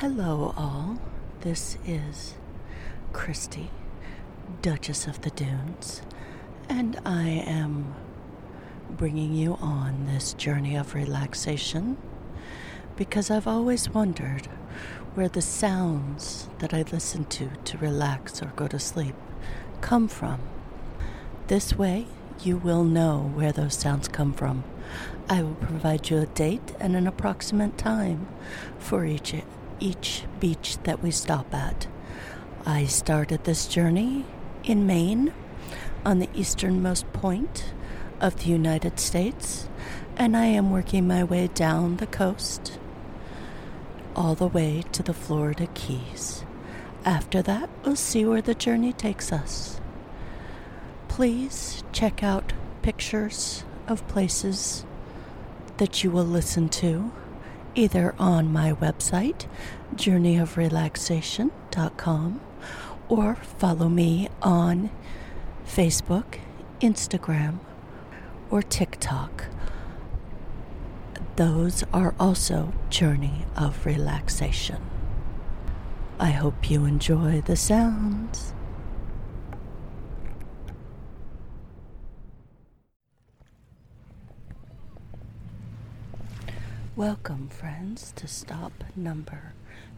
Hello, all. This is Christy, Duchess of the Dunes, and I am bringing you on this journey of relaxation because I've always wondered where the sounds that I listen to to relax or go to sleep come from. This way, you will know where those sounds come from. I will provide you a date and an approximate time for each each beach that we stop at. I started this journey in Maine on the easternmost point of the United States, and I am working my way down the coast all the way to the Florida Keys. After that, we'll see where the journey takes us. Please check out pictures of places that you will listen to either on my website, journeyofrelaxation.com, or follow me on Facebook, Instagram, or TikTok. Those are also Journey of Relaxation. I hope you enjoy the sounds. Welcome, friends, to stop number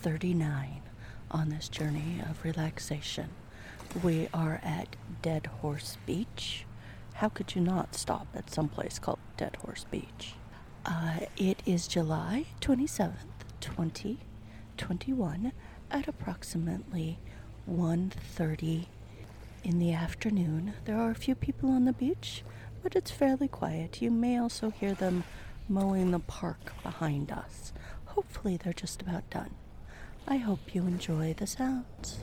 39 on this journey of relaxation. We are at Dead Horse Beach. How could you not stop at some place called Dead Horse Beach? Uh, it is July 27th, 2021 at approximately 1.30 in the afternoon. There are a few people on the beach, but it's fairly quiet. You may also hear them mowing the park behind us. Hopefully, they're just about done. I hope you enjoy the sounds.